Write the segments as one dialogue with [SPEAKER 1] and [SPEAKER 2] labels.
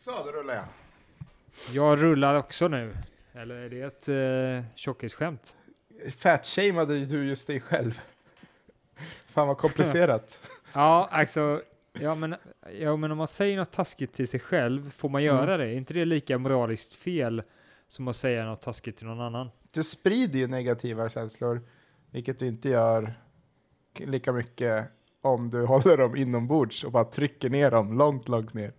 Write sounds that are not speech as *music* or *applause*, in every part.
[SPEAKER 1] Så, då rullar jag.
[SPEAKER 2] Jag rullar också nu. Eller är det ett eh, tjockisskämt?
[SPEAKER 1] Fatshameade du just dig själv? Fan vad komplicerat. *laughs*
[SPEAKER 2] Ja, alltså. Ja men, ja, men om man säger något taskigt till sig själv, får man göra
[SPEAKER 1] Mm.
[SPEAKER 2] det? Är inte det lika moraliskt fel som att säga något taskigt till någon annan?
[SPEAKER 1] Du sprider ju negativa känslor, vilket du inte gör lika mycket om du *laughs* håller dem inombords och bara trycker ner dem långt, långt ner.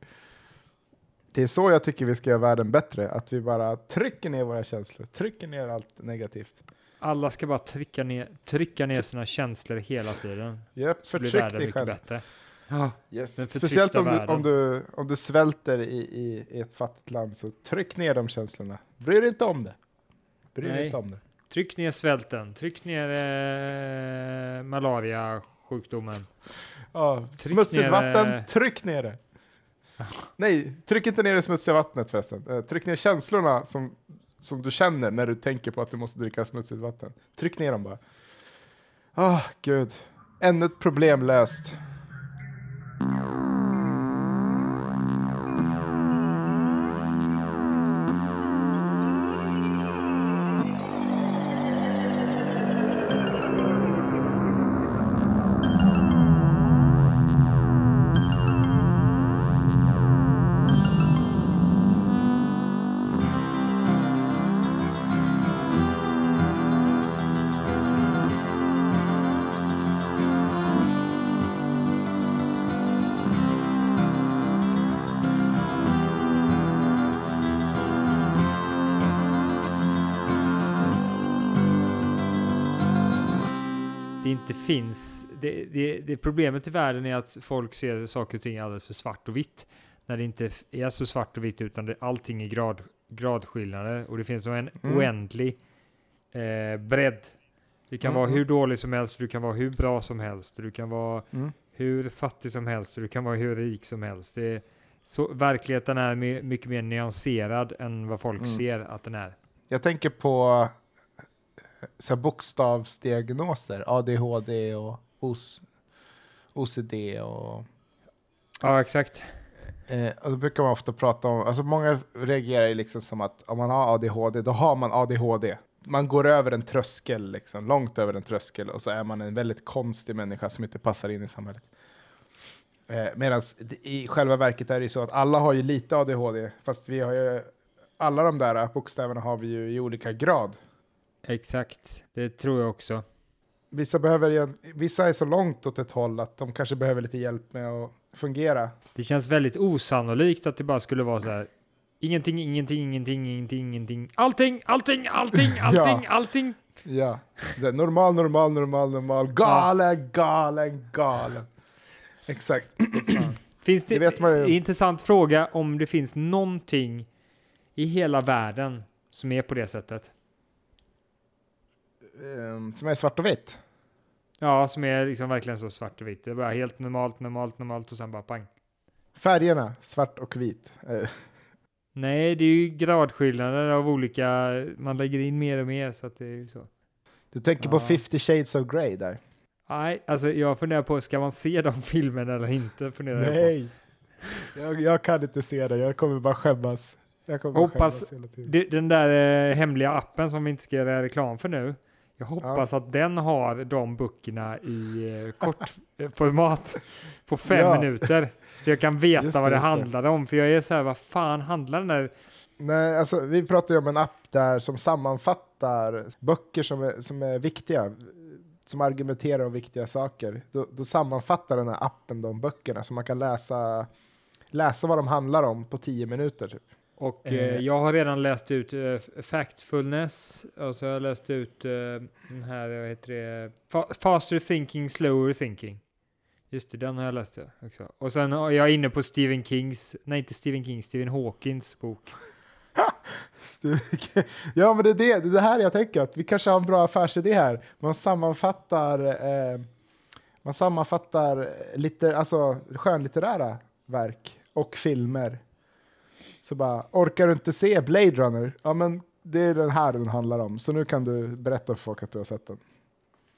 [SPEAKER 1] Det är så jag tycker vi ska göra världen bättre, att vi bara trycker ner våra känslor, trycker ner allt negativt.
[SPEAKER 2] Alla ska bara trycka ner, trycka ner sina känslor hela tiden.
[SPEAKER 1] Yep,
[SPEAKER 2] Så blir världen
[SPEAKER 1] dig
[SPEAKER 2] mycket
[SPEAKER 1] själv.
[SPEAKER 2] bättre. Ja,
[SPEAKER 1] Yes. Speciellt om du, om, du, om du svälter i, i, i ett fattigt land, så tryck ner de känslorna. Bry dig inte om det. Bry dig inte om det.
[SPEAKER 2] tryck ner svälten, tryck ner eh, malaria-sjukdomen.
[SPEAKER 1] Ja,
[SPEAKER 2] Tryck
[SPEAKER 1] smutsigt
[SPEAKER 2] ner,
[SPEAKER 1] vatten,
[SPEAKER 2] eh,
[SPEAKER 1] tryck ner det. Nej, tryck inte ner det smutsiga vattnet förresten. Eh, tryck ner känslorna som, som du känner när du tänker på att du måste dricka smutsigt vatten. Tryck ner dem bara. Ah, gud. Ännu ett problem löst.
[SPEAKER 2] Finns, det, det, det problemet i världen är att folk ser saker och ting alldeles för svart och vitt. När det inte är så svart och vitt utan det, allting är grad, gradskillnader och det finns en
[SPEAKER 1] Mm.
[SPEAKER 2] oändlig eh, bredd. Det kan
[SPEAKER 1] Mm,
[SPEAKER 2] vara
[SPEAKER 1] mm.
[SPEAKER 2] hur dålig som helst, du kan vara hur bra som helst, du kan vara
[SPEAKER 1] Mm.
[SPEAKER 2] hur fattig som helst du kan vara hur rik som helst. Det så, verkligheten är my, mycket mer nyanserad än vad folk
[SPEAKER 1] Mm.
[SPEAKER 2] ser att den är.
[SPEAKER 1] Jag tänker på så bokstavsdiagnoser, ADHD och OS, OCD och
[SPEAKER 2] Ja, exakt.
[SPEAKER 1] Eh, och då brukar man ofta prata om, alltså många reagerar ju liksom som att om man har ADHD, då har man ADHD. Man går över en tröskel, liksom, långt över en tröskel, och så är man en väldigt konstig människa som inte passar in i samhället. Eh, Medan i själva verket är det ju så att alla har ju lite ADHD, fast vi har ju, alla de där bokstäverna har vi ju i olika grad.
[SPEAKER 2] Exakt, det tror jag också.
[SPEAKER 1] Vissa, behöver, vissa är så långt åt ett håll att de kanske behöver lite hjälp med att fungera.
[SPEAKER 2] Det känns väldigt osannolikt att det bara skulle vara så här. Ingenting, ingenting, ingenting, ingenting, ingenting. Allting, allting, allting, *laughs* allting, allting.
[SPEAKER 1] Ja, det är normal, normal, normal, normal, galen, galen, galen. Exakt. *clears throat*
[SPEAKER 2] Finns det,
[SPEAKER 1] Det
[SPEAKER 2] intressant fråga om det finns någonting i hela världen som är på det sättet.
[SPEAKER 1] Ehm, som är svart och vitt.
[SPEAKER 2] Ja, som är liksom verkligen så svart och vitt. Det är bara helt normalt, normalt, normalt och sen bara pang.
[SPEAKER 1] Färgerna, svart och vit. Eh,
[SPEAKER 2] Nej, det är ju gradskillnader av olika, man lägger in mer och mer så att det är ju så.
[SPEAKER 1] Du tänker på
[SPEAKER 2] Ja.
[SPEAKER 1] 50 shades of Grey där?
[SPEAKER 2] Nej, alltså jag funderar på, ska man se de *laughs* filmerna eller inte? Funderar jag på.
[SPEAKER 1] Nej! Jag, jag kan inte se det, jag kommer bara skämmas. Jag kommer bara
[SPEAKER 2] Hoppas-
[SPEAKER 1] skämmas hela tiden.
[SPEAKER 2] Den där eh, hemliga appen som vi inte ska göra reklam för nu. Jag hoppas att den har de böckerna i eh, kortformat *laughs* på fem
[SPEAKER 1] Ja.
[SPEAKER 2] minuter. Så jag kan veta
[SPEAKER 1] Just
[SPEAKER 2] vad det
[SPEAKER 1] det.
[SPEAKER 2] handlar om. För jag är så här, vad fan handlar den där?
[SPEAKER 1] Nej, alltså vi pratar ju om en app där som sammanfattar böcker som är, som är viktiga, som argumenterar om viktiga saker. Då, då sammanfattar den här appen de böckerna så man kan läsa, läsa vad de handlar om på tio minuter. Typ.
[SPEAKER 2] Och
[SPEAKER 1] Eh.
[SPEAKER 2] eh, jag har redan läst ut eh, Factfulness och så har jag läst ut eh, den här, vad heter det, Fa- Faster Thinking, Slower Thinking. Just det, den har jag läst också. Och sen är jag inne på Stephen Kings, nej inte Stephen King, Stephen Hawkins bok. *laughs*
[SPEAKER 1] ja, men det är det, det är det här jag tänker, att vi kanske har en bra affärsidé här. Man sammanfattar, eh, man sammanfattar lite, alltså, skönlitterära verk och filmer. Så bara, orkar du inte se Blade Runner? Ja, men det är den här den handlar om, så nu kan du berätta för folk att du har sett den.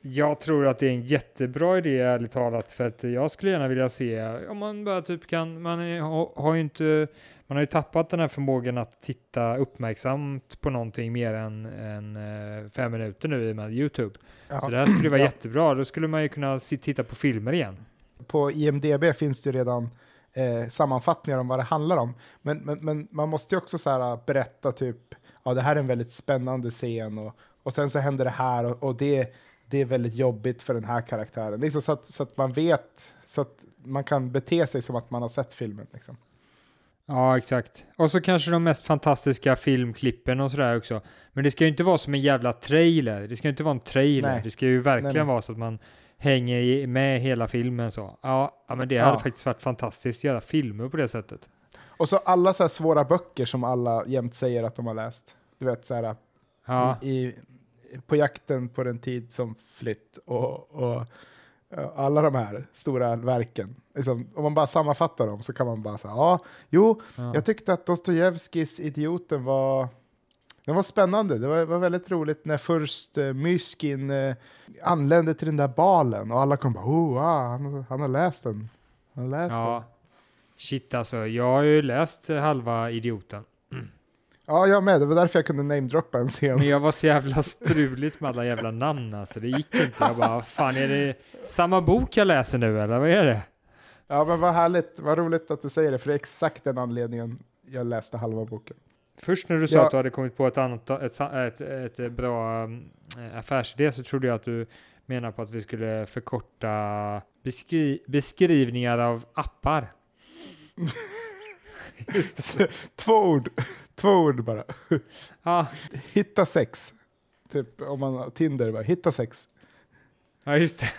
[SPEAKER 2] Jag tror att det är en jättebra idé ärligt talat för att jag skulle gärna vilja se om man bara typ kan, man är, har, ju inte, man har ju tappat den här förmågan att titta uppmärksamt på någonting mer än, än eh, fem minuter nu i och med Youtube.
[SPEAKER 1] Ja.
[SPEAKER 2] Så det här skulle vara
[SPEAKER 1] Ja.
[SPEAKER 2] jättebra, då skulle man ju kunna titta på filmer igen.
[SPEAKER 1] På IMDB finns det ju redan eh, sammanfattningar om vad det handlar om. Men, men, men man måste ju också så här, berätta typ, ja det här är en väldigt spännande scen och, och sen så händer det här och, och det, det är väldigt jobbigt för den här karaktären. Liksom så, att, så att man vet, så att man kan bete sig som att man har sett filmen. Liksom.
[SPEAKER 2] Ja, exakt. Och så kanske de mest fantastiska filmklippen och sådär också. Men det ska ju inte vara som en jävla trailer. Det ska ju inte vara en trailer.
[SPEAKER 1] Nej.
[SPEAKER 2] Det ska ju verkligen
[SPEAKER 1] Nej, nej.
[SPEAKER 2] vara så att man hänger med hela filmen så. Ja, ja men det
[SPEAKER 1] Ja.
[SPEAKER 2] hade faktiskt varit fantastiskt att göra filmer på det sättet.
[SPEAKER 1] Och så alla så här svåra böcker som alla jämt säger att de har läst. Du vet så här,
[SPEAKER 2] Ja,
[SPEAKER 1] i, på jakten på den tid som flytt och, och ja, alla de här stora verken. Liksom, om man bara sammanfattar dem så kan man bara säga ja, jo,
[SPEAKER 2] ja.
[SPEAKER 1] jag tyckte att Dostojevskijs Idioten var den var spännande. Det var, var väldigt roligt när först uh, Myskin eh, anlände till den där balen och alla kom bara oh, ah, han, han har läst den. Han har läst den.
[SPEAKER 2] ja. Shit alltså, jag har ju läst eh, halva Idioten. *clears throat*
[SPEAKER 1] Ja, jag med. Det var därför jag kunde namedroppa en scen.
[SPEAKER 2] Men jag var så jävla struligt med alla jävla namn alltså. Det gick inte. Jag bara, fan är det samma bok jag läser nu eller vad är det?
[SPEAKER 1] Ja, men vad härligt. Vad roligt att du säger det, för det är exakt den anledningen jag läste halva boken.
[SPEAKER 2] Först när du sa
[SPEAKER 1] Ja.
[SPEAKER 2] att du hade kommit på ett, annat, ett, ett, ett bra um, affärsidé så trodde jag att du menar på att vi skulle förkorta beskri beskrivningar av appar. *laughs*
[SPEAKER 1] Två ord. Två ord bara.
[SPEAKER 2] Ja,
[SPEAKER 1] Hitta sex. Typ om man har Tinder, bara hitta sex.
[SPEAKER 2] ja, just det.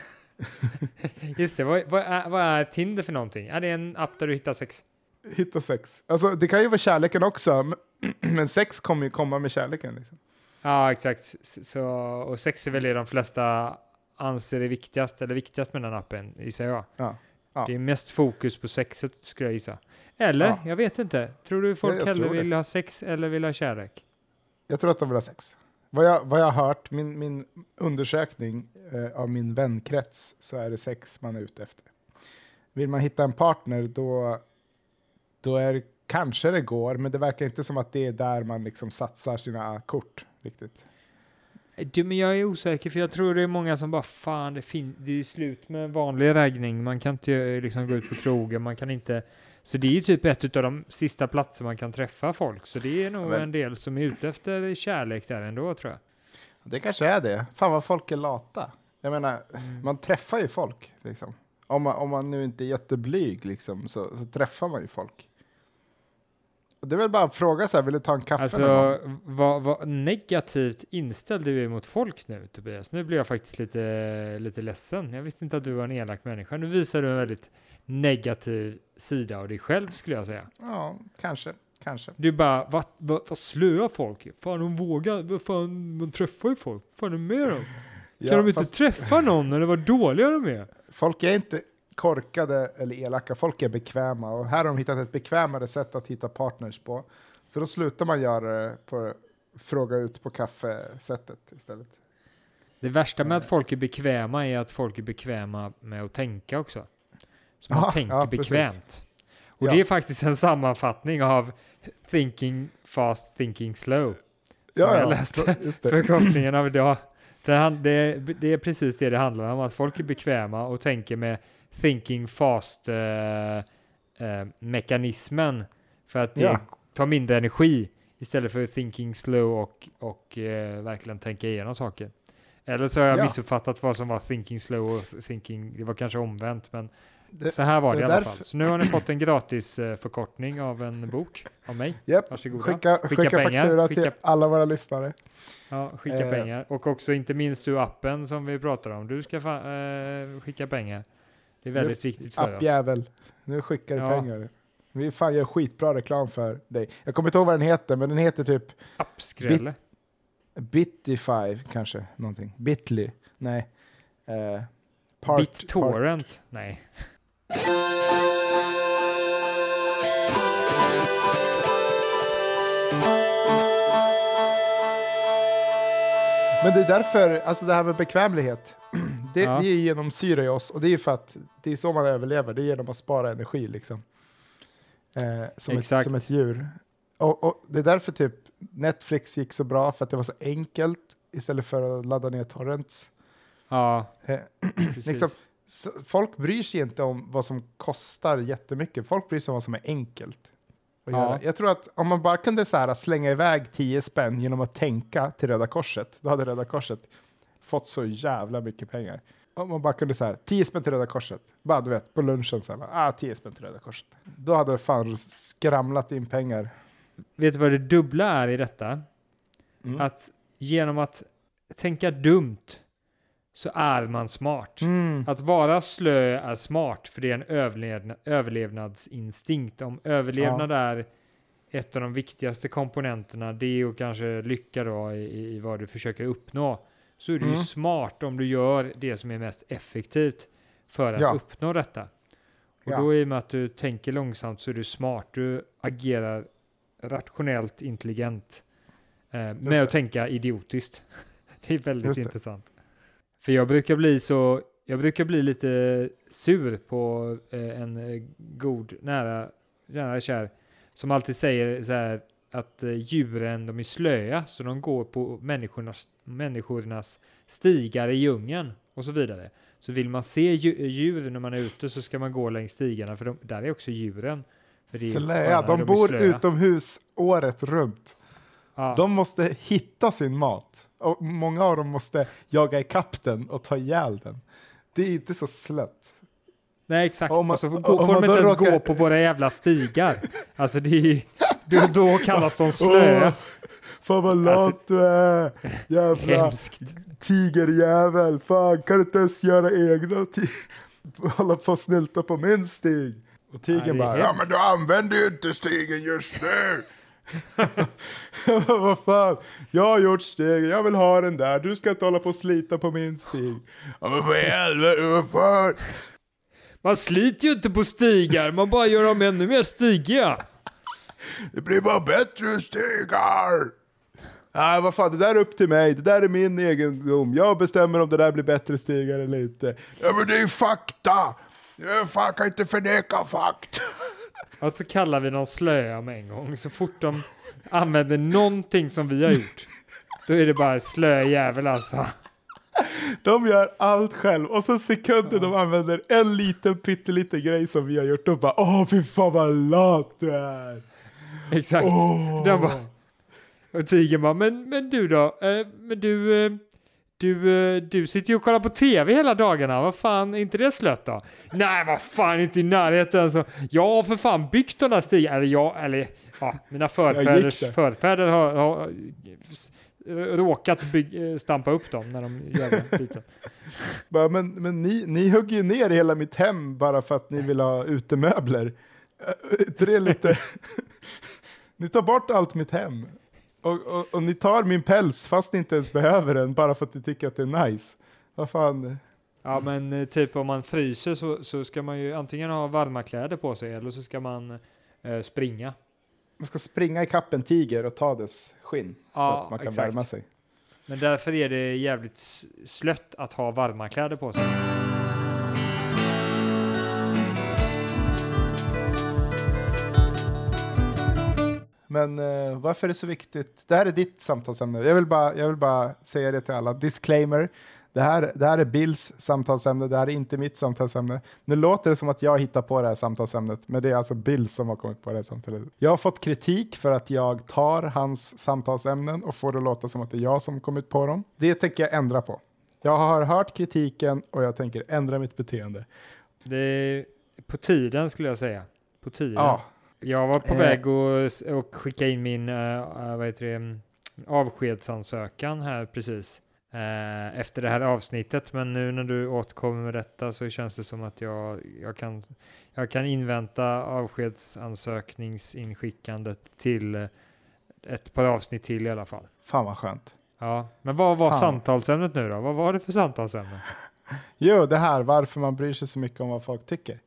[SPEAKER 2] *laughs* Just det, vad, vad, är, vad är Tinder för någonting? Är det en app där du hittar sex?
[SPEAKER 1] Hitta sex. Alltså det kan ju vara kärleken också, *clears throat* men- sex kommer ju komma med kärleken. Liksom.
[SPEAKER 2] Ja, exakt. Så, och sex är väl det de flesta anser är viktigast, eller viktigast med den appen, gissar jag.
[SPEAKER 1] Ja. Ja.
[SPEAKER 2] Det är mest fokus på sexet, skulle jag gissa. Eller,
[SPEAKER 1] Ja.
[SPEAKER 2] jag vet inte. Tror du folk
[SPEAKER 1] jag
[SPEAKER 2] hellre
[SPEAKER 1] tror det.
[SPEAKER 2] vill ha sex eller vill ha kärlek?
[SPEAKER 1] Jag tror att de vill ha sex. Vad jag, vad jag har hört, min, min undersökning eh, av min vänkrets, så är det sex man är ute efter. Vill man hitta en partner, då, då är det, kanske det går, men det verkar inte som att det är där man liksom satsar sina kort riktigt.
[SPEAKER 2] Du, men jag är osäker, för jag tror det är många som bara fan, det, fin- det är slut med vanlig raggning. Man kan inte eh, liksom gå ut på krogen, man kan inte... Så det är ju typ ett av de sista platser man kan träffa folk. Så det är nog
[SPEAKER 1] Men-
[SPEAKER 2] en del som är ute efter kärlek där ändå, tror jag.
[SPEAKER 1] Det kanske är det. Fan vad folk är lata. Jag menar, man träffar ju folk. Liksom. Om, man, om man nu inte är jätteblyg liksom, så, så träffar man ju folk. Det är väl bara att fråga så här, vill du ta en kaffe?
[SPEAKER 2] Alltså, vad, vad negativt inställd du är mot folk nu, Tobias. Nu blir jag faktiskt lite, lite ledsen. Jag visste inte att du var en elak människa. Nu visar du en väldigt negativ sida av dig själv, skulle jag säga.
[SPEAKER 1] Ja, kanske. Kanske.
[SPEAKER 2] Du bara, vad, vad, vad slöa folk är. Fan, de vågar. Vad fan, de träffar ju folk. Vad fan är med dem? Kan
[SPEAKER 1] Ja,
[SPEAKER 2] de inte
[SPEAKER 1] fast
[SPEAKER 2] träffa någon, eller vad dåliga de är?
[SPEAKER 1] Folk är inte korkade eller elaka, folk är bekväma. Och här har de hittat ett bekvämare sätt att hitta partners på. Så då slutar man göra det på fråga ut på kaffe-sättet istället.
[SPEAKER 2] Det värsta med att folk är bekväma är att folk är bekväma med att tänka också. Så man
[SPEAKER 1] Ja,
[SPEAKER 2] tänker
[SPEAKER 1] ja, precis.
[SPEAKER 2] bekvämt. Och
[SPEAKER 1] Ja.
[SPEAKER 2] det är faktiskt en sammanfattning av thinking fast, thinking slow. Som jag läste *laughs*
[SPEAKER 1] det.
[SPEAKER 2] Förkortningen av idag. Det, det, det är precis det det handlar om, att folk är bekväma och tänker med thinking fast eh, eh, mekanismen för att det
[SPEAKER 1] Ja.
[SPEAKER 2] tar mindre energi istället för thinking slow och, och eh, verkligen tänka igenom saker. Eller så har jag
[SPEAKER 1] Ja.
[SPEAKER 2] missuppfattat vad som var thinking slow och thinking, det var kanske omvänt, men
[SPEAKER 1] Det-
[SPEAKER 2] så här var det,
[SPEAKER 1] det
[SPEAKER 2] i alla fall. Så nu har ni fått en gratis eh, förkortning av en bok av mig.
[SPEAKER 1] Japp,
[SPEAKER 2] Varsågoda.
[SPEAKER 1] skicka,
[SPEAKER 2] Skicka
[SPEAKER 1] skicka,
[SPEAKER 2] pengar,
[SPEAKER 1] faktura
[SPEAKER 2] skicka-
[SPEAKER 1] till alla våra lyssnare.
[SPEAKER 2] Ja, skicka
[SPEAKER 1] Eh.
[SPEAKER 2] pengar. Och också inte minst du appen som vi pratar om. Du ska fa- eh, skicka pengar. Det är väldigt
[SPEAKER 1] Just
[SPEAKER 2] viktigt för oss.
[SPEAKER 1] Appjävel, nu skickar du
[SPEAKER 2] Ja.
[SPEAKER 1] pengar. Vi fan gör skitbra reklam för dig. Jag kommer inte ihåg vad den heter, men den heter typ
[SPEAKER 2] Appskrälle.
[SPEAKER 1] Bitify kanske, någonting. Bitly, nej. Eh, part,
[SPEAKER 2] BitTorrent. Nej.
[SPEAKER 1] Men det är därför, alltså det här med bekvämlighet, *clears throat* det,
[SPEAKER 2] Ja.
[SPEAKER 1] det genomsyrar ju oss och det är för att det är så man överlever, det är genom att spara energi liksom. Eh, som, ett,
[SPEAKER 2] Exakt.
[SPEAKER 1] som ett djur. Och, och det är därför typ Netflix gick så bra, för att det var så enkelt istället för att ladda ner torrents.
[SPEAKER 2] Ja,
[SPEAKER 1] Eh, *clears throat* liksom, folk bryr sig inte om vad som kostar jättemycket, folk bryr sig om vad som är enkelt.
[SPEAKER 2] Ja.
[SPEAKER 1] Jag tror att om man bara kunde så här, slänga iväg 10 spänn genom att tänka till Röda Korset, då hade Röda Korset fått så jävla mycket pengar. Om man bara kunde så här, 10 spänn till Röda Korset, bara du vet, på lunchen så här, bara, ah 10 spänn till Röda Korset. Då hade det fan skramlat in pengar.
[SPEAKER 2] Vet du vad det dubbla är i detta?
[SPEAKER 1] Mm.
[SPEAKER 2] Att genom att tänka dumt så är man smart.
[SPEAKER 1] Mm.
[SPEAKER 2] Att vara slö är smart, för det är en överlevna, överlevnadsinstinkt. Om överlevnad är ett av de viktigaste komponenterna, det och kanske lycka då i, i vad du försöker uppnå, så är det ju
[SPEAKER 1] Mm.
[SPEAKER 2] smart om du gör det som är mest effektivt för att
[SPEAKER 1] Ja.
[SPEAKER 2] uppnå detta. Och
[SPEAKER 1] Ja.
[SPEAKER 2] då i och med att du tänker långsamt så är du smart. Du agerar rationellt intelligent eh, med
[SPEAKER 1] det.
[SPEAKER 2] att tänka idiotiskt. *laughs* det är väldigt
[SPEAKER 1] Just det.
[SPEAKER 2] intressant. För jag brukar bli så, jag brukar bli lite sur på eh, en eh, god, nära, nära kär som alltid säger så här att eh, djuren de är slöa så de går på människornas, människornas stigar i djungeln och så vidare. Så vill man se dju- djur när man är ute så ska man gå längs stigarna för de, där är också djuren. För
[SPEAKER 1] Slöa, de
[SPEAKER 2] är
[SPEAKER 1] bor
[SPEAKER 2] slöa.
[SPEAKER 1] utomhus året runt.
[SPEAKER 2] Ja.
[SPEAKER 1] De måste hitta sin mat. Och många av dem måste jaga ikapp den och ta ihjäl den. Det är inte så slött.
[SPEAKER 2] Nej exakt,
[SPEAKER 1] Om man-
[SPEAKER 2] och så får,
[SPEAKER 1] om
[SPEAKER 2] får
[SPEAKER 1] man
[SPEAKER 2] de
[SPEAKER 1] då
[SPEAKER 2] inte ens
[SPEAKER 1] råkar-
[SPEAKER 2] gå på våra jävla stigar. Alltså det är, då, då kallas de.
[SPEAKER 1] Åh, fan vad lat du är! Jävla
[SPEAKER 2] Hemskt.
[SPEAKER 1] tigerjävel! Fan, kan du inte ens göra egna Hålla på och snylta på min stig. Och tigern bara, ja men du använder ju inte stigen just nu. *laughs* vad fan, jag har gjort stegen, jag vill ha den där, du ska inte hålla på och slita på min stig. Ja men för helvete, vad fan.
[SPEAKER 2] Man sliter ju inte på stigar, man bara gör dem ännu mer stigiga.
[SPEAKER 1] Det blir bara bättre stigar! Nej, vad fan, det där är upp till mig. Det där är min egendom. Jag bestämmer om det där blir bättre stigar eller inte. Ja, men det är fakta! Jag kan inte förneka fakta.
[SPEAKER 2] Och så kallar vi dem slöa med en gång. Så fort de använder någonting som vi har gjort, då är det bara slö jävel alltså.
[SPEAKER 1] De gör allt själv och så sekunder de använder en liten pytteliten grej som vi har gjort, då bara åh fy fan vad lat du är. *laughs*
[SPEAKER 2] Exakt.
[SPEAKER 1] Åh.
[SPEAKER 2] Den bara, och tigern bara, men, men du då? Eh, men du, eh, du, eh, du sitter ju och kollar på tv hela dagarna. Vad fan, är inte det slött då? Nej, vad fan, inte i närheten. Så, jag har för fan byggt den där stigen. Eller jag, eller ja, mina förfäders förfäder har, har s- råkat bygg, eh, stampa upp dem när de gör. *laughs*
[SPEAKER 1] Bara, men men ni, ni hugger ju ner hela mitt hem bara för att ni vill ha utemöbler. Inte det lite... *laughs* ni tar bort allt mitt hem. Och, och, och ni tar min päls fast ni inte ens behöver den bara för att ni tycker att det är nice. Vad fan.
[SPEAKER 2] Ja, men eh, typ om man fryser så, så ska man ju antingen ha varma kläder på sig eller så ska man eh, springa.
[SPEAKER 1] Man ska springa i kappen tiger och ta dess skinn. så
[SPEAKER 2] Ja,
[SPEAKER 1] att man kan
[SPEAKER 2] exakt.
[SPEAKER 1] värma sig.
[SPEAKER 2] Men därför är det jävligt slött att ha varma kläder på sig.
[SPEAKER 1] Men eh, varför är det så viktigt? Det här är ditt samtalsämne. Jag vill bara, jag vill bara säga det till alla. Disclaimer. Det här, det här är Bills samtalsämne. Det här är inte mitt samtalsämne. Nu låter det som att jag hittar på det här samtalsämnet, men det är alltså Bill som har kommit på det här samtalet. Jag har fått kritik för att jag tar hans samtalsämnen och får det att låta som att det är jag som kommit på dem. Det tänker jag ändra på. Jag har hört kritiken och jag tänker ändra mitt beteende.
[SPEAKER 2] Det är på tiden skulle jag säga. På tiden.
[SPEAKER 1] Ja,
[SPEAKER 2] Jag var på
[SPEAKER 1] Eh.
[SPEAKER 2] väg att och skicka in min uh, vad heter det, mm, avskedsansökan här precis. eh, efter det här avsnittet. Men nu när du återkommer med detta så känns det som att jag, jag, kan, jag kan invänta avskedsansökningsinskickandet till ett par avsnitt till i alla fall.
[SPEAKER 1] fan vad skönt.
[SPEAKER 2] Ja, men vad var
[SPEAKER 1] Fan.
[SPEAKER 2] samtalsämnet nu då? Vad var det för samtalsämne? *laughs*
[SPEAKER 1] Jo, det här varför man bryr sig så mycket om vad folk tycker.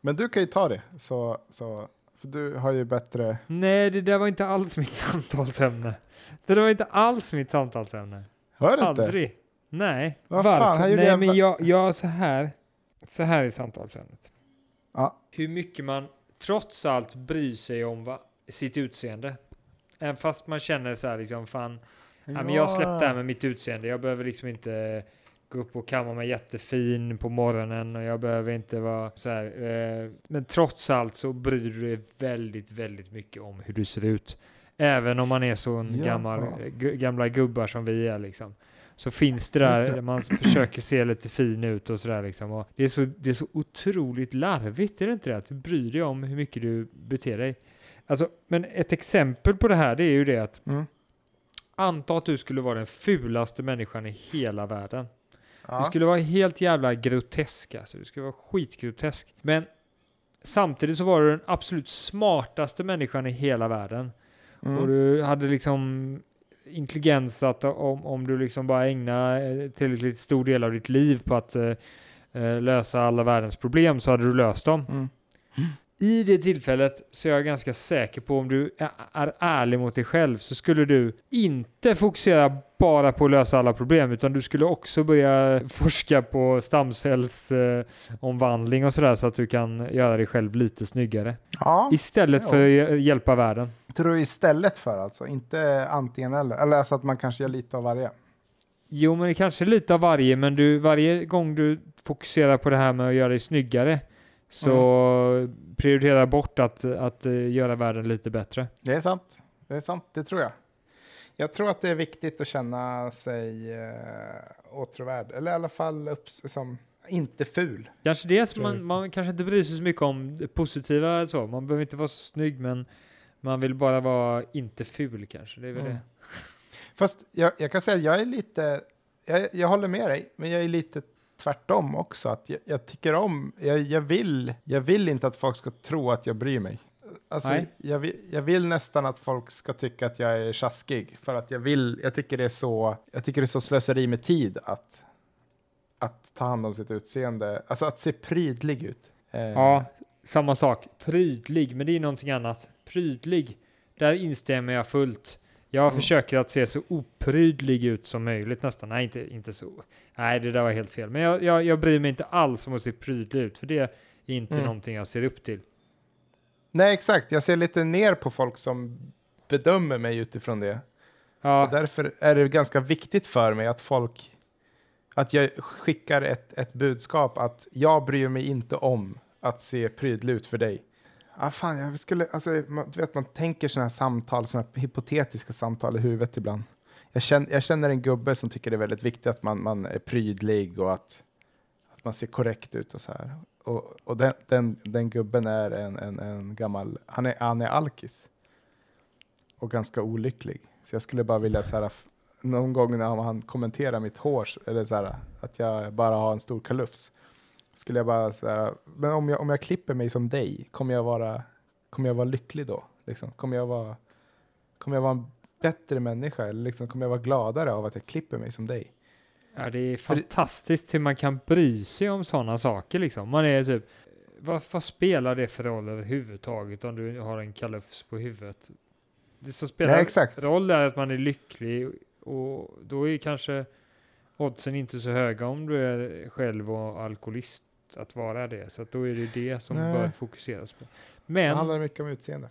[SPEAKER 1] Men du kan ju ta det, så, så, för du har ju bättre...
[SPEAKER 2] Nej, det där var inte alls mitt *laughs* samtalsämne. Det där var inte alls mitt samtalsämne.
[SPEAKER 1] Var det inte?
[SPEAKER 2] Aldrig. Nej.
[SPEAKER 1] Vad fan,
[SPEAKER 2] Varför?
[SPEAKER 1] gjorde
[SPEAKER 2] Nej,
[SPEAKER 1] jag-
[SPEAKER 2] men jag, jag så här. Så här är samtalsämnet.
[SPEAKER 1] Ja.
[SPEAKER 2] Hur mycket man trots allt bryr sig om va, sitt utseende. Även fast man känner så här liksom, fan, ja. men jag har släppt det här med mitt utseende. Jag behöver liksom inte gå upp och kamma mig jättefin på morgonen och jag behöver inte vara så här. Eh, men trots allt så bryr du dig väldigt, väldigt mycket om hur du ser ut. Även om man är så
[SPEAKER 1] Ja.
[SPEAKER 2] gammal, gu- gamla gubbar som vi är liksom. Så finns det där,
[SPEAKER 1] det.
[SPEAKER 2] man försöker se lite fin ut och sådär liksom. Och det, är så, det är så otroligt larvigt, är det inte det? Att du bryr dig om hur mycket du beter dig. Alltså, men ett exempel på det här, det är ju det att
[SPEAKER 1] Mm.
[SPEAKER 2] anta att du skulle vara den fulaste människan i hela världen.
[SPEAKER 1] Ja.
[SPEAKER 2] Du skulle vara helt jävla grotesk alltså. Du skulle vara skitgrotesk. Men samtidigt så var du den absolut smartaste människan i hela världen.
[SPEAKER 1] Mm.
[SPEAKER 2] Och du hade liksom intelligens att om, om du liksom bara ägnar tillräckligt stor del av ditt liv på att eh, eh, lösa alla världens problem så hade du löst dem.
[SPEAKER 1] Mm.
[SPEAKER 2] I det tillfället så är jag ganska säker på om du är, är ärlig mot dig själv så skulle du inte fokusera bara på att lösa alla problem utan du skulle också börja forska på stamcellsomvandling eh, och sådär så att du kan göra dig själv lite snyggare.
[SPEAKER 1] Ja,
[SPEAKER 2] Istället
[SPEAKER 1] Ja.
[SPEAKER 2] för att hj- hjälpa världen.
[SPEAKER 1] tror du istället för alltså, inte antingen eller. Eller alltså att man kanske gör lite av varje.
[SPEAKER 2] Jo, men det kanske är lite av varje, men du, varje gång du fokuserar på det här med att göra dig snyggare så prioritera bort att, att eh, göra världen lite bättre.
[SPEAKER 1] Det är sant. Det är sant, det tror jag. Jag tror att det är viktigt att känna sig eh, åtråvärd, eller i alla fall upp, som, inte ful.
[SPEAKER 2] Kanske det som man, man kanske inte bryr sig så mycket om det positiva så. Man behöver inte vara så snygg, men man vill bara vara inte ful kanske. Det är väl
[SPEAKER 1] Mm.
[SPEAKER 2] det.
[SPEAKER 1] Fast jag, jag kan säga att jag är lite, jag, jag håller med dig, men jag är lite tvärtom också. Att jag, jag tycker om, jag, jag, vill, jag vill inte att folk ska tro att jag bryr mig. Alltså,
[SPEAKER 2] Nej.
[SPEAKER 1] jag, vill, jag vill nästan att folk ska tycka att jag är tjaskig. För att jag vill, jag tycker det är så, jag tycker det är så slöseri med tid att, att ta hand om sitt utseende. Alltså att se prydlig ut. Eh,
[SPEAKER 2] Ja, samma sak. Prydlig, men det är någonting annat. Prydlig, där instämmer jag fullt. Jag
[SPEAKER 1] Mm.
[SPEAKER 2] försöker att se så oprydlig ut som möjligt nästan. Nej, inte, inte så. Nej, det där var helt fel. Men jag, jag, jag bryr mig inte alls om att se prydlig ut, för det är inte
[SPEAKER 1] Mm.
[SPEAKER 2] någonting jag ser upp till.
[SPEAKER 1] Nej, exakt. Jag ser lite ner på folk som bedömer mig utifrån det. Och
[SPEAKER 2] Ja,
[SPEAKER 1] därför är det ganska viktigt för mig att folk, att jag skickar ett, ett budskap att jag bryr mig inte om att se prydlig ut för dig. Ah, fan, jag skulle, alltså, man, du vet, man tänker sådana här samtal, sådana här hypotetiska samtal i huvudet ibland. Jag känner, jag känner en gubbe som tycker det är väldigt viktigt att man, man är prydlig och att, att man ser korrekt ut och så här. Och, och den, den, den gubben är en, en, en gammal, han är, han är alkis. Och ganska olycklig. Så jag skulle bara vilja så här, någon gång när han kommenterar mitt hår, eller så här, att jag bara har en stor kalufs, skulle jag bara så här, men om jag, om jag klipper mig som dig, kommer jag vara, kommer jag vara lycklig då? Liksom? Kommer, jag vara, kommer jag vara en bättre människa? Eller liksom, kommer jag vara gladare av att jag klipper mig som dig?
[SPEAKER 2] ja, det är
[SPEAKER 1] det-
[SPEAKER 2] fantastiskt hur man kan bry sig om sådana saker liksom. Man är typ, vad, vad spelar det för roll överhuvudtaget om du har en kalufs på huvudet? Det som spelar
[SPEAKER 1] Nej,
[SPEAKER 2] roll är att man är lycklig och då är kanske oddsen inte så höga om du är själv och alkoholist att vara det. Så då är det det som
[SPEAKER 1] Nej.
[SPEAKER 2] bör fokuseras på.
[SPEAKER 1] Det
[SPEAKER 2] Men
[SPEAKER 1] handlar mycket om utseende.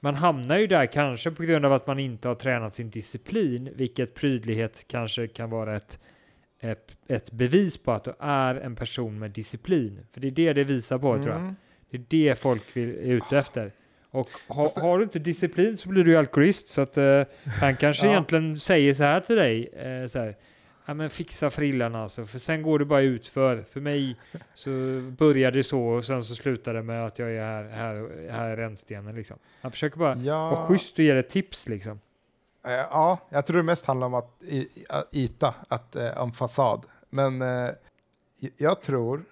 [SPEAKER 2] man hamnar ju där kanske på grund av att man inte har tränat sin disciplin, vilket prydlighet kanske kan vara ett, ett, ett bevis på att du är en person med disciplin. För det är det det visar på tror jag.
[SPEAKER 1] Mm.
[SPEAKER 2] Det är det folk vill, är ute efter. Och ha,
[SPEAKER 1] det-
[SPEAKER 2] har du inte disciplin så blir du ju alkoholist. Så att eh, han kanske *laughs*
[SPEAKER 1] Ja.
[SPEAKER 2] egentligen säger så här till dig. Eh, så här, ja men fixa frillan alltså, för sen går det bara ut för. För mig så börjar det så och sen så slutar det med att jag är här, här, här är rännstenen liksom. Han försöker bara
[SPEAKER 1] Ja.
[SPEAKER 2] vara schysst och ge dig tips liksom.
[SPEAKER 1] Eh, Ja, jag tror det mest handlar om att i, i, yta, att, eh, om fasad. Men eh, jag tror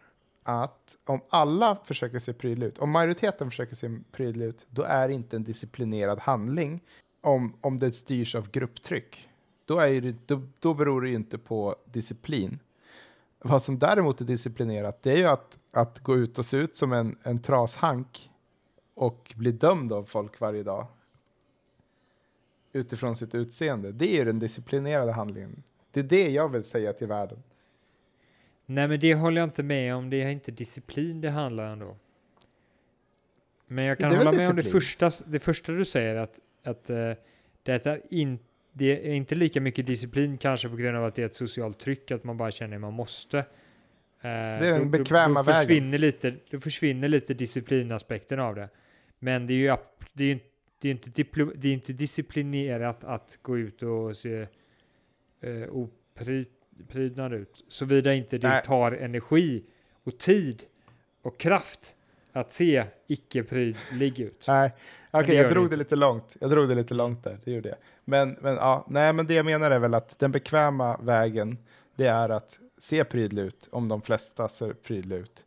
[SPEAKER 1] att om alla försöker se prydlig ut, om majoriteten försöker se prydlig ut, då är det inte en disciplinerad handling om, om det styrs av grupptryck. Då, är det, då, då beror det ju inte på disciplin. Vad som däremot är disciplinerat, det är ju att, att gå ut och se ut som en, en trashank och bli dömd av folk varje dag utifrån sitt utseende. Det är ju den disciplinerade handlingen. Det är det jag vill säga till världen.
[SPEAKER 2] Nej, men det håller jag inte med om. Det är inte disciplin det handlar om då. Men jag kan hålla med om det
[SPEAKER 1] disciplin?
[SPEAKER 2] första, det första du säger, att, att uh, det, är in, det är inte lika mycket disciplin kanske på grund av att det är ett socialt tryck, att man bara känner att man måste. det
[SPEAKER 1] är den bekväma
[SPEAKER 2] då, då försvinner Lite, då försvinner lite disciplinaspekten av det. Men det är ju det är, det är, inte, diplo, det är inte disciplinerat att gå ut och se uh, oprydnad ut. Såvida inte det
[SPEAKER 1] Nej.
[SPEAKER 2] tar energi och tid och kraft att se icke-prydlig ut.
[SPEAKER 1] Nej, okej,
[SPEAKER 2] det gör
[SPEAKER 1] jag
[SPEAKER 2] det
[SPEAKER 1] drog
[SPEAKER 2] inte.
[SPEAKER 1] det lite långt. Jag drog det lite långt där, det gjorde jag. Men, men ja, nej, men det jag menar är väl att den bekväma vägen, det är att se prydlig ut, om de flesta ser prydlig ut.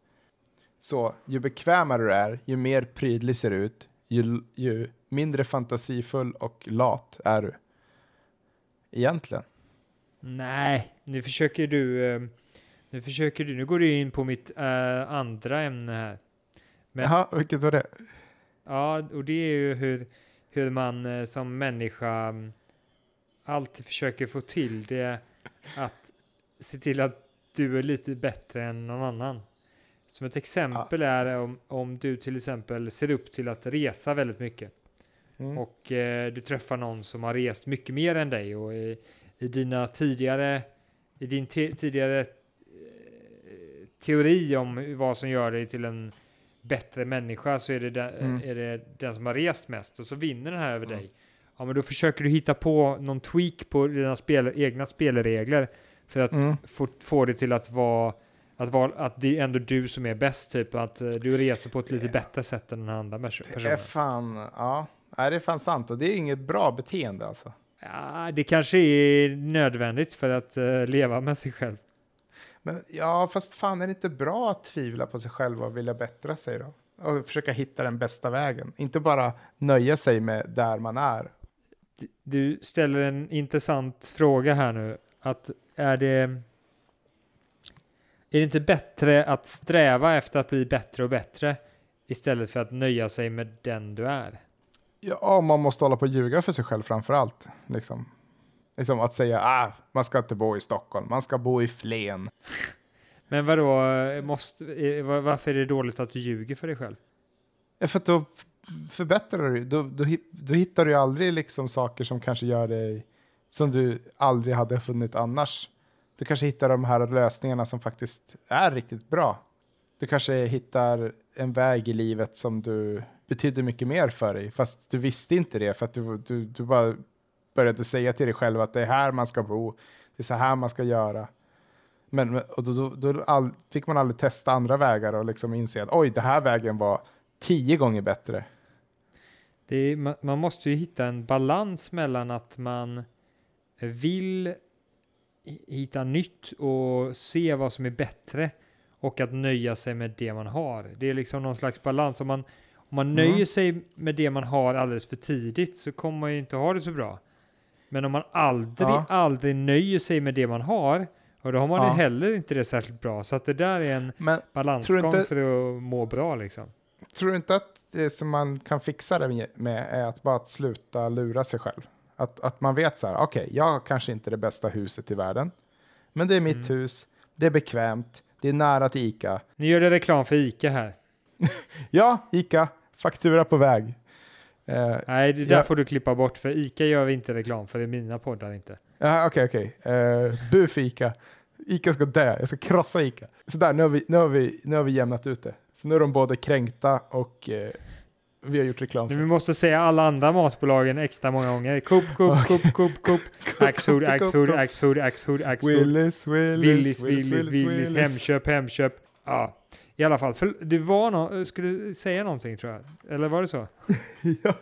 [SPEAKER 1] Så ju bekvämare du är, ju mer prydlig ser du ut, ju, ju mindre fantasifull och lat är du. Egentligen.
[SPEAKER 2] Nej, nu försöker du, eh, nu försöker du, nu går du in på mitt eh, andra ämne här. Men-
[SPEAKER 1] Jaha, vilket var det?
[SPEAKER 2] Ja, och det är ju hur, hur man eh, som människa mm, alltid försöker få till det att se till att du är lite bättre än någon annan. Som ett exempel är om, om du till exempel ser upp till att resa väldigt mycket
[SPEAKER 1] Mm.
[SPEAKER 2] och eh, du träffar någon som har rest mycket mer än dig och i, i dina tidigare i din te, tidigare eh, teori om vad som gör dig till en bättre människa så är det, den,
[SPEAKER 1] Mm.
[SPEAKER 2] är det den som har rest mest och så vinner den här över
[SPEAKER 1] Mm.
[SPEAKER 2] dig. Ja, men då försöker du hitta på någon tweak på dina spel, egna spelregler för att
[SPEAKER 1] Mm.
[SPEAKER 2] få, få det till att vara att, vara, att det är ändå du som är bäst, typ att eh, du reser på ett lite bättre sätt än den andra perso-
[SPEAKER 1] Det är
[SPEAKER 2] personen.
[SPEAKER 1] fan, ja. Det är fan sant och det är inget bra beteende alltså.
[SPEAKER 2] Ja, det kanske är nödvändigt för att eh, leva med sig själv.
[SPEAKER 1] Men ja, fast fan är det inte bra att tvivla på sig själv och vilja bättra sig då? Och försöka hitta den bästa vägen. Inte bara nöja sig med där man är.
[SPEAKER 2] Du ställer en intressant fråga här nu. Att är det... Är det inte bättre att sträva efter att bli bättre och bättre istället för att nöja sig med den du är?
[SPEAKER 1] Ja, man måste hålla på och ljuga för sig själv framför allt. Liksom. Liksom att säga, ah, man ska inte bo i Stockholm, man ska bo i Flen.
[SPEAKER 2] Men vadå, måste, va- varför är det dåligt att du ljuger för dig själv?
[SPEAKER 1] Ja, för att då förbättrar du, då, då, då hittar du aldrig liksom saker som kanske gör dig, som du aldrig hade funnit annars. Du kanske hittar de här lösningarna som faktiskt är riktigt bra. Du kanske hittar en väg i livet som du betyder mycket mer för dig, fast du visste inte det för att du, du, du bara började säga till dig själv att det är här man ska bo, det är så här man ska göra. Men, och då, då, då all, fick man aldrig testa andra vägar och liksom inse att oj, den här vägen var tio gånger bättre.
[SPEAKER 2] Är, man, man måste ju hitta en balans mellan att man vill hi- hitta nytt och se vad som är bättre och att nöja sig med det man har. Det är liksom någon slags balans. Om man, om man
[SPEAKER 1] Mm.
[SPEAKER 2] nöjer sig med det man har alldeles för tidigt så kommer man ju inte ha det så bra. Men om man aldrig,
[SPEAKER 1] Ja.
[SPEAKER 2] aldrig nöjer sig med det man har, och då har man
[SPEAKER 1] Ja.
[SPEAKER 2] heller inte det särskilt bra. Så att det där är en
[SPEAKER 1] Men
[SPEAKER 2] balansgång
[SPEAKER 1] inte-
[SPEAKER 2] för att må bra liksom.
[SPEAKER 1] tror du inte att det som man kan fixa det med- är att bara att sluta lura sig själv? Att, att man vet så här, okej, jag har kanske inte det bästa huset i världen, men det är mitt
[SPEAKER 2] Mm.
[SPEAKER 1] hus, det är bekvämt, det är nära till Ica.
[SPEAKER 2] Nu gör det reklam för ICA här. *laughs*
[SPEAKER 1] Ja, Ica, faktura på väg. Eh,
[SPEAKER 2] Nej, det där
[SPEAKER 1] Ja.
[SPEAKER 2] får du klippa bort för ICA gör vi inte reklam för i mina poddar inte.
[SPEAKER 1] Ja, okej, okej. Uh, bu för Ica. Ica ska dö, jag ska krossa Ica. Sådär, nu har vi, nu har vi, nu har vi jämnat ut det. Så nu är de både kränkta och eh, vi har gjort reklam
[SPEAKER 2] Men
[SPEAKER 1] för
[SPEAKER 2] vi måste säga alla andra matbolagen extra många gånger. Coop, Coop. Coop, Coop, Coop, Axfood, Axfood, Axfood, Axfood, Axfood,
[SPEAKER 1] Willys, Willys,
[SPEAKER 2] Willys, Willys, Willys, Hemköp, Hemköp. Ja, i alla fall. För du var no skulle säga någonting tror jag. Eller var det så? *laughs*
[SPEAKER 1] ja,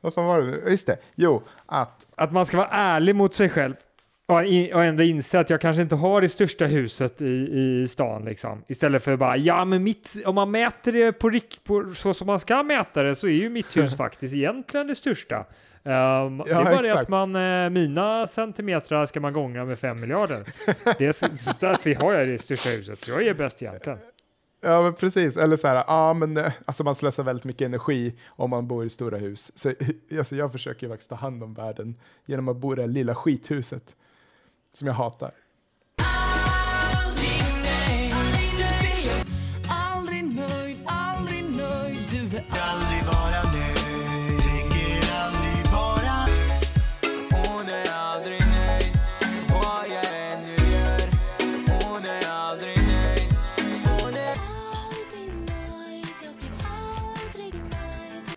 [SPEAKER 1] vad fan var det nu? Just det, jo, att
[SPEAKER 2] Att man ska vara ärlig mot sig själv. Och, in, och ändå inse att jag kanske inte har det största huset i, i stan liksom. Istället för bara, ja men mitt, om man mäter det på, rik, på så som man ska mäta det så är ju mitt hus *laughs* faktiskt egentligen det största. Ehm, det är bara det
[SPEAKER 1] exakt.
[SPEAKER 2] att man, eh, mina centimeter ska man gånga med fem miljarder. Det är så därför har jag det största huset. Jag är bäst egentligen.
[SPEAKER 1] Ja, men precis. Eller så här, ja, men eh, alltså man slösar väldigt mycket energi om man bor i stora hus. Så *laughs* alltså, jag försöker ju faktiskt ta hand om världen genom att bo i det här lilla skithuset som jag hatar.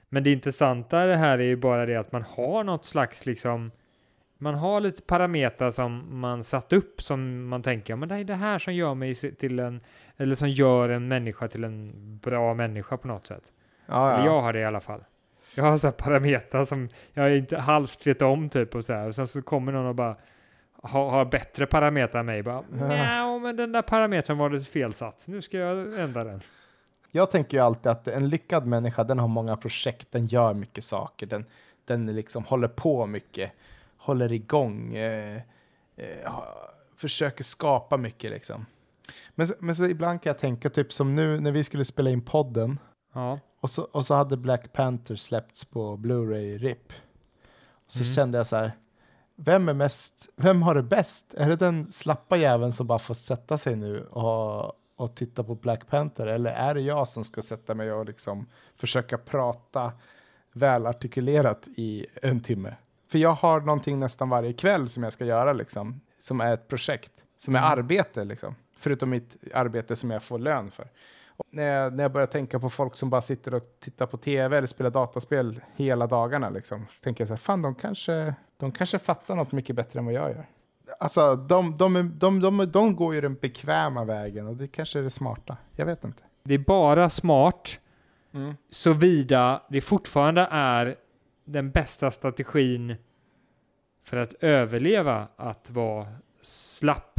[SPEAKER 2] Men det intressanta det här är ju bara det att man har något slags liksom man har lite parametrar som man satt upp som man tänker, men det är det här som gör mig till en, eller som gör en människa till en bra människa på något sätt.
[SPEAKER 1] Ja, ja.
[SPEAKER 2] jag har det i alla fall. Jag har så här parametrar som jag inte halvt vet om typ och så här. Och sen så kommer någon och bara har, har bättre parametrar än mig. Bara, "Nja, men den där parametern var lite felsatt. Nu ska jag ändra den.
[SPEAKER 1] Jag tänker ju alltid att en lyckad människa, den har många projekt, den gör mycket saker, den, den liksom håller på mycket, håller igång, eh, eh, försöker skapa mycket liksom. Men, men så ibland kan jag tänka, typ som nu när vi skulle spela in podden,
[SPEAKER 2] Ja.
[SPEAKER 1] och så, och så hade Black Panther släppts på Blu-ray RIP. Och så
[SPEAKER 2] Mm.
[SPEAKER 1] kände jag så här, vem är mest, vem har det bäst? Är det den slappa jäveln som bara får sätta sig nu och, och titta på Black Panther? Eller är det jag som ska sätta mig och liksom försöka prata välartikulerat i en timme? För jag har någonting nästan varje kväll som jag ska göra liksom, som är ett projekt, som är
[SPEAKER 2] Mm.
[SPEAKER 1] arbete liksom. Förutom mitt arbete som jag får lön för. Och när, jag, när jag börjar tänka på folk som bara sitter och tittar på tv eller spelar dataspel hela dagarna, liksom, så tänker jag så här, fan de kanske, de kanske fattar något mycket bättre än vad jag gör. Alltså, de, de, de, de, de går ju den bekväma vägen och det kanske är det smarta. Jag vet inte.
[SPEAKER 2] Det är bara smart såvida det fortfarande är den bästa strategin för att överleva att vara slapp.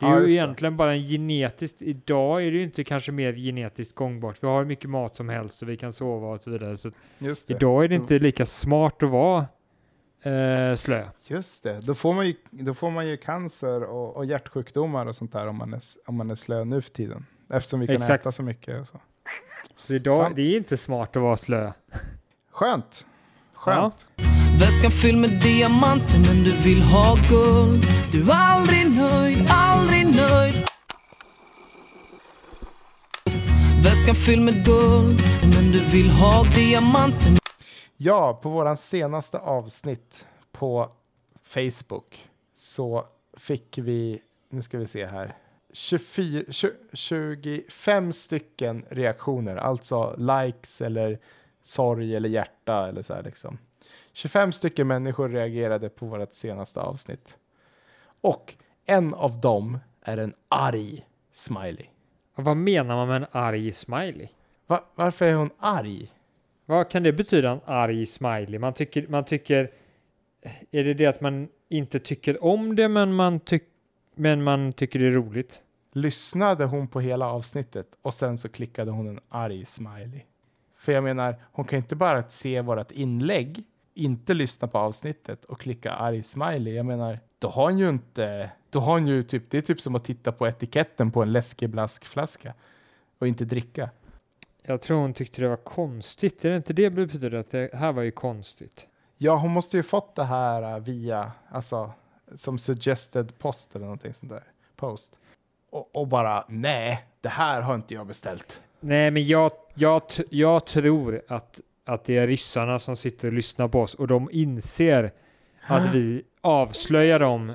[SPEAKER 2] Det är
[SPEAKER 1] Ja,
[SPEAKER 2] ju
[SPEAKER 1] just det.
[SPEAKER 2] egentligen bara en genetiskt, idag är det ju inte kanske mer genetiskt gångbart. Vi har hur mycket mat som helst och vi kan sova och så vidare. Så
[SPEAKER 1] Just det.
[SPEAKER 2] idag är det inte lika smart att vara eh, slö.
[SPEAKER 1] Just det. Då får man ju, då får man ju cancer och, och hjärtsjukdomar och sånt där om man är, om man är slö nu för tiden. Eftersom vi kan
[SPEAKER 2] Exakt.
[SPEAKER 1] äta så mycket. Och så.
[SPEAKER 2] Så idag,
[SPEAKER 1] Sant.
[SPEAKER 2] det är inte smart att vara slö.
[SPEAKER 1] Skönt. Skönt.
[SPEAKER 3] Väskan fylld med diamanter men du vill ha guld. Du är aldrig nöjd, aldrig nöjd. Väskan fylld med guld men du vill ha diamanter.
[SPEAKER 1] Ja, på våran senaste avsnitt på Facebook så fick vi, nu ska vi se här, 24, tju- 25 stycken reaktioner, alltså likes eller sorg eller hjärta eller så här liksom. 25 stycken människor reagerade på vårt senaste avsnitt. Och en av dem är en arg smiley.
[SPEAKER 2] Vad menar man med en arg smiley?
[SPEAKER 1] Va, varför är hon arg?
[SPEAKER 2] Vad kan det betyda, en arg smiley? Man tycker, man tycker... Är det det att man inte tycker om det, men man, tyck, men man tycker det är roligt?
[SPEAKER 1] lyssnade hon på hela avsnittet och sen så klickade hon en arg smiley. För jag menar, hon kan inte bara se vårt inlägg, inte lyssna på avsnittet och klicka arg smiley. Jag menar, då har hon ju inte, då har hon ju typ, det är typ som att titta på etiketten på en läskeblaskflaska och inte dricka.
[SPEAKER 2] Jag tror hon tyckte det var konstigt. Är det inte det betyder att det här var ju konstigt?
[SPEAKER 1] Ja, hon måste ju fått det här äh, via, alltså, som suggested post eller någonting sånt där, post. Och, och bara, nej, det här har inte jag beställt.
[SPEAKER 2] Nej, men jag, jag, jag tror att, att det är ryssarna som sitter och lyssnar på oss och de inser att vi avslöjar dem.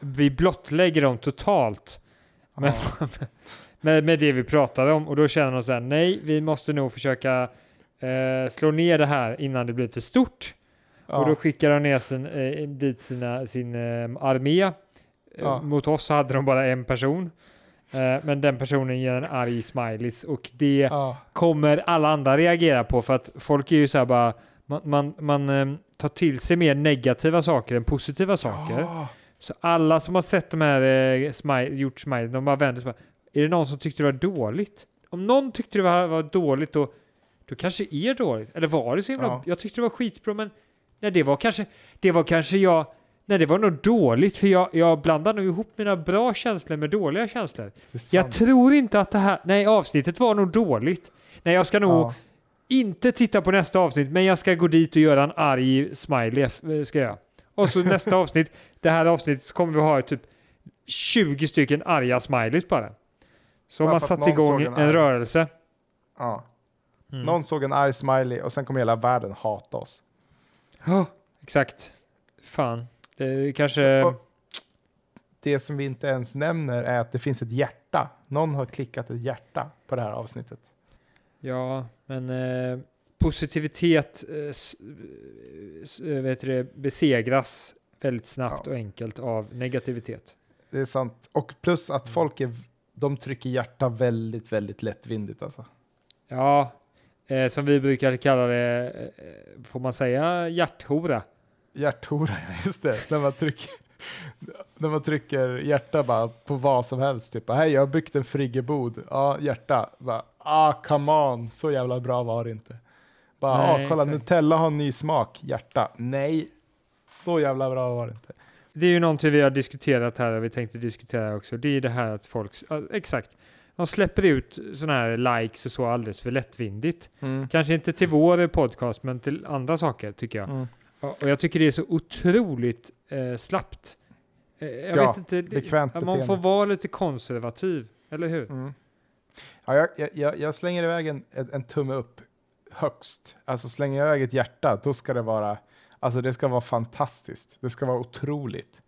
[SPEAKER 2] Vi blottlägger dem totalt. Men, *laughs* med, med det vi pratar om och då känner de så här, nej, vi måste nog försöka eh, slå ner det här innan det blir för stort. Och då skickar de ner sin, eh, dit sina, sin eh, armé. Eh,
[SPEAKER 1] Ja.
[SPEAKER 2] Mot oss så hade de bara en person. Eh, men den personen ger en arg smileys och det
[SPEAKER 1] ja.
[SPEAKER 2] kommer alla andra reagera på för att folk är ju så här bara man, man, man eh, tar till sig mer negativa saker än positiva saker.
[SPEAKER 1] Ja.
[SPEAKER 2] Så alla som har sett de här eh, smile, gjort smile, de bara vänder sig bara, är det någon som tyckte det var dåligt? Om någon tyckte det var, var dåligt då, då kanske är dåligt. Eller var det så himla,
[SPEAKER 1] Ja.
[SPEAKER 2] jag tyckte det var skitbra men nej, det var kanske, det var kanske jag, Nej, det var nog dåligt för jag, jag blandar nog ihop mina bra känslor med dåliga känslor. Jag tror inte att det här... Nej, avsnittet var nog dåligt. Nej, jag ska nog
[SPEAKER 1] Ja.
[SPEAKER 2] inte titta på nästa avsnitt, men jag ska gå dit och göra en arg smiley. eh, Ska jag. Och så nästa *laughs* avsnitt, det här avsnittet, så kommer vi ha typ 20 stycken arga smileys bara. Så
[SPEAKER 1] Bara
[SPEAKER 2] man
[SPEAKER 1] för att
[SPEAKER 2] satt
[SPEAKER 1] någon
[SPEAKER 2] igång en,
[SPEAKER 1] en
[SPEAKER 2] rörelse.
[SPEAKER 1] Ja.
[SPEAKER 2] Mm.
[SPEAKER 1] Någon såg en arg smiley och sen kommer hela världen hata oss.
[SPEAKER 2] Ja, exakt. Fan. Det kanske...
[SPEAKER 1] Och- Det som vi inte ens nämner är att det finns ett hjärta. Någon har klickat ett hjärta på det här avsnittet.
[SPEAKER 2] Ja, men eh, positivitet eh, s, eh, vet du det, besegras väldigt snabbt
[SPEAKER 1] Ja.
[SPEAKER 2] och enkelt av negativitet.
[SPEAKER 1] Det är sant. Och plus att folk är, de trycker hjärta väldigt, väldigt lättvindigt alltså.
[SPEAKER 2] Ja, eh, som vi brukar kalla det, eh, får man säga hjärthora?
[SPEAKER 1] Hjärthora, ja, just det. När man trycker, *laughs* när man trycker hjärta bara på vad som helst. Typ, hej jag har byggt en friggebod. Ja, hjärta. Bara, ah, come on. Så jävla bra var det inte. Bara,
[SPEAKER 2] Nej,
[SPEAKER 1] ah, kolla,
[SPEAKER 2] exakt.
[SPEAKER 1] Nutella har en ny smak. Hjärta. Nej, så jävla bra var det inte.
[SPEAKER 2] Det är ju någonting vi har diskuterat här och vi tänkte diskutera också. Det är det här att folk, exakt, de släpper ut sådana här likes och så alldeles för lättvindigt. Kanske inte till vår podcast, men till andra saker tycker jag.
[SPEAKER 1] Mm.
[SPEAKER 2] Och jag tycker det är så otroligt eh, slappt. Eh, jag
[SPEAKER 1] Ja,
[SPEAKER 2] vet inte, det, man får vara lite konservativ, eller hur?
[SPEAKER 1] Mm. Ja, jag, jag- jag, jag slänger iväg en, en, en tumme upp högst. Alltså slänger jag iväg ett hjärta, då ska det vara, alltså det ska vara fantastiskt. Det ska vara otroligt.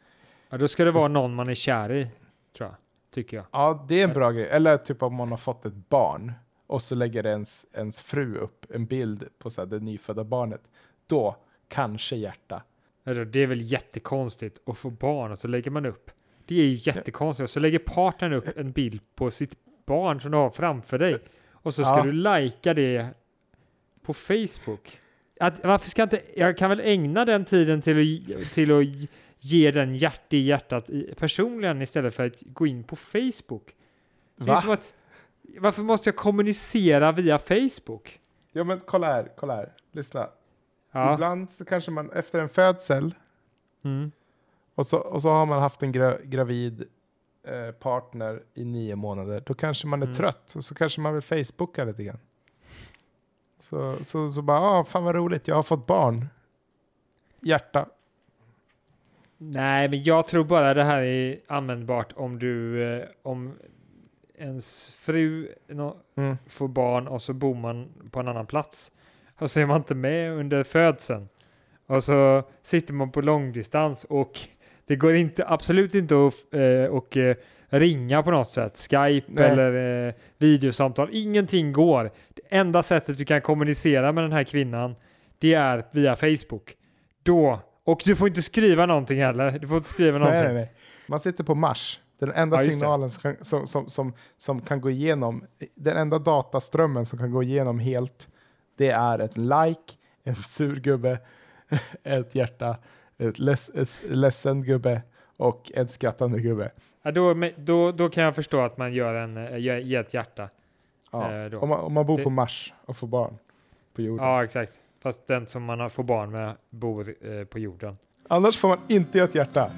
[SPEAKER 2] Ja, då ska det vara någon man är kär i, tror jag. Tycker jag.
[SPEAKER 1] Ja, det är en bra grej. Eller typ om man har fått ett barn och så lägger ens, ens fru upp en bild på så här, det nyfödda barnet. Då kanske hjärta.
[SPEAKER 2] Alltså, det är väl jättekonstigt att få barn och så lägger man upp. Det är ju jättekonstigt. Och så lägger partnern upp en bild på sitt barn som du har framför dig. Och så ska
[SPEAKER 1] Ja.
[SPEAKER 2] du lajka det på Facebook. Att, varför ska inte, jag kan väl ägna den tiden till att, till att ge den hjärt i hjärtat personligen istället för att gå in på Facebook.
[SPEAKER 1] Va?
[SPEAKER 2] att, varför måste jag kommunicera via Facebook?
[SPEAKER 1] Ja men kolla här, kolla här. Lyssna.
[SPEAKER 2] Ja.
[SPEAKER 1] Ibland så kanske man efter en födsel
[SPEAKER 2] Mm.
[SPEAKER 1] och så, och så har man haft en gra, gravid eh, partner i nio månader. Då kanske man är
[SPEAKER 2] Mm.
[SPEAKER 1] trött och så kanske man vill Facebooka lite grann. Så, så, så bara, ah, fan vad roligt, jag har fått barn. Hjärta.
[SPEAKER 2] Nej, men jag tror bara det här är användbart om du, eh, om ens fru nå-
[SPEAKER 1] Mm.
[SPEAKER 2] får barn och så bor man på en annan plats. Och så är man inte med under födseln. Och så sitter man på långdistans och det går inte, absolut inte att eh, och, eh, ringa på något sätt. Skype
[SPEAKER 1] Nej.
[SPEAKER 2] eller eh, videosamtal. Ingenting går. Det enda sättet du kan kommunicera med den här kvinnan det är via Facebook. Då. Och du får inte skriva någonting heller. Du får inte skriva *laughs* någonting.
[SPEAKER 1] Nej, nej. Man sitter på Mars. Den enda
[SPEAKER 2] Ja,
[SPEAKER 1] signalen som som, som, som, som kan gå igenom, den enda dataströmmen som kan gå igenom helt, det är ett like, en sur gubbe, *laughs* ett hjärta, ett, leds, ett ledsen gubbe och en skrattande gubbe.
[SPEAKER 2] Ja, då, då, då kan jag förstå att man gör en, eh, ger ett hjärta.
[SPEAKER 1] Ja.
[SPEAKER 2] Då.
[SPEAKER 1] om, man, om man bor
[SPEAKER 2] Det-
[SPEAKER 1] på Mars och får barn på jorden.
[SPEAKER 2] Ja, exakt. Fast den som man får barn med bor eh, på jorden.
[SPEAKER 1] Annars får man inte ett hjärta.